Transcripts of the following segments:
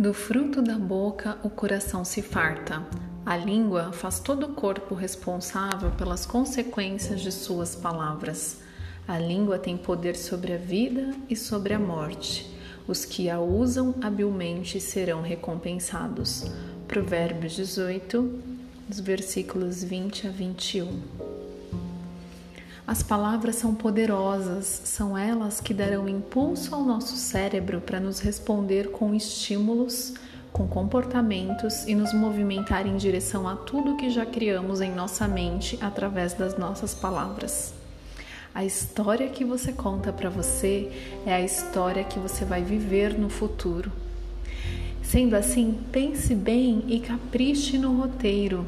Do fruto da boca o coração se farta. A língua faz todo o corpo responsável pelas consequências de suas palavras. A língua tem poder sobre a vida e sobre a morte. Os que a usam habilmente serão recompensados. Provérbios 18, dos versículos 20 a 21. As palavras são poderosas, são elas que darão impulso ao nosso cérebro para nos responder com estímulos, com comportamentos e nos movimentar em direção a tudo que já criamos em nossa mente através das nossas palavras. A história que você conta para você é a história que você vai viver no futuro. Sendo assim, pense bem e capriche no roteiro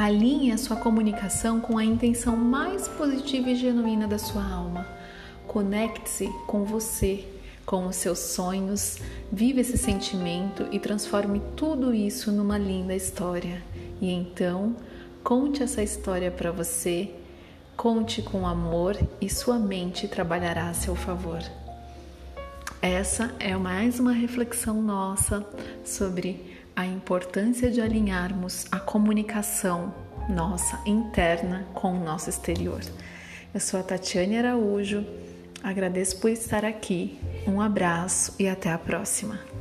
Alinhe a sua comunicação com a intenção mais positiva e genuína da sua alma. Conecte-se com você, com os seus sonhos, vive esse sentimento e transforme tudo isso numa linda história. E então, conte essa história para você, conte com amor e sua mente trabalhará a seu favor. Essa é mais uma reflexão nossa sobre a importância de alinharmos a comunicação nossa interna com o nosso exterior. Eu sou a Tatiane Araújo, agradeço por estar aqui, um abraço e até a próxima.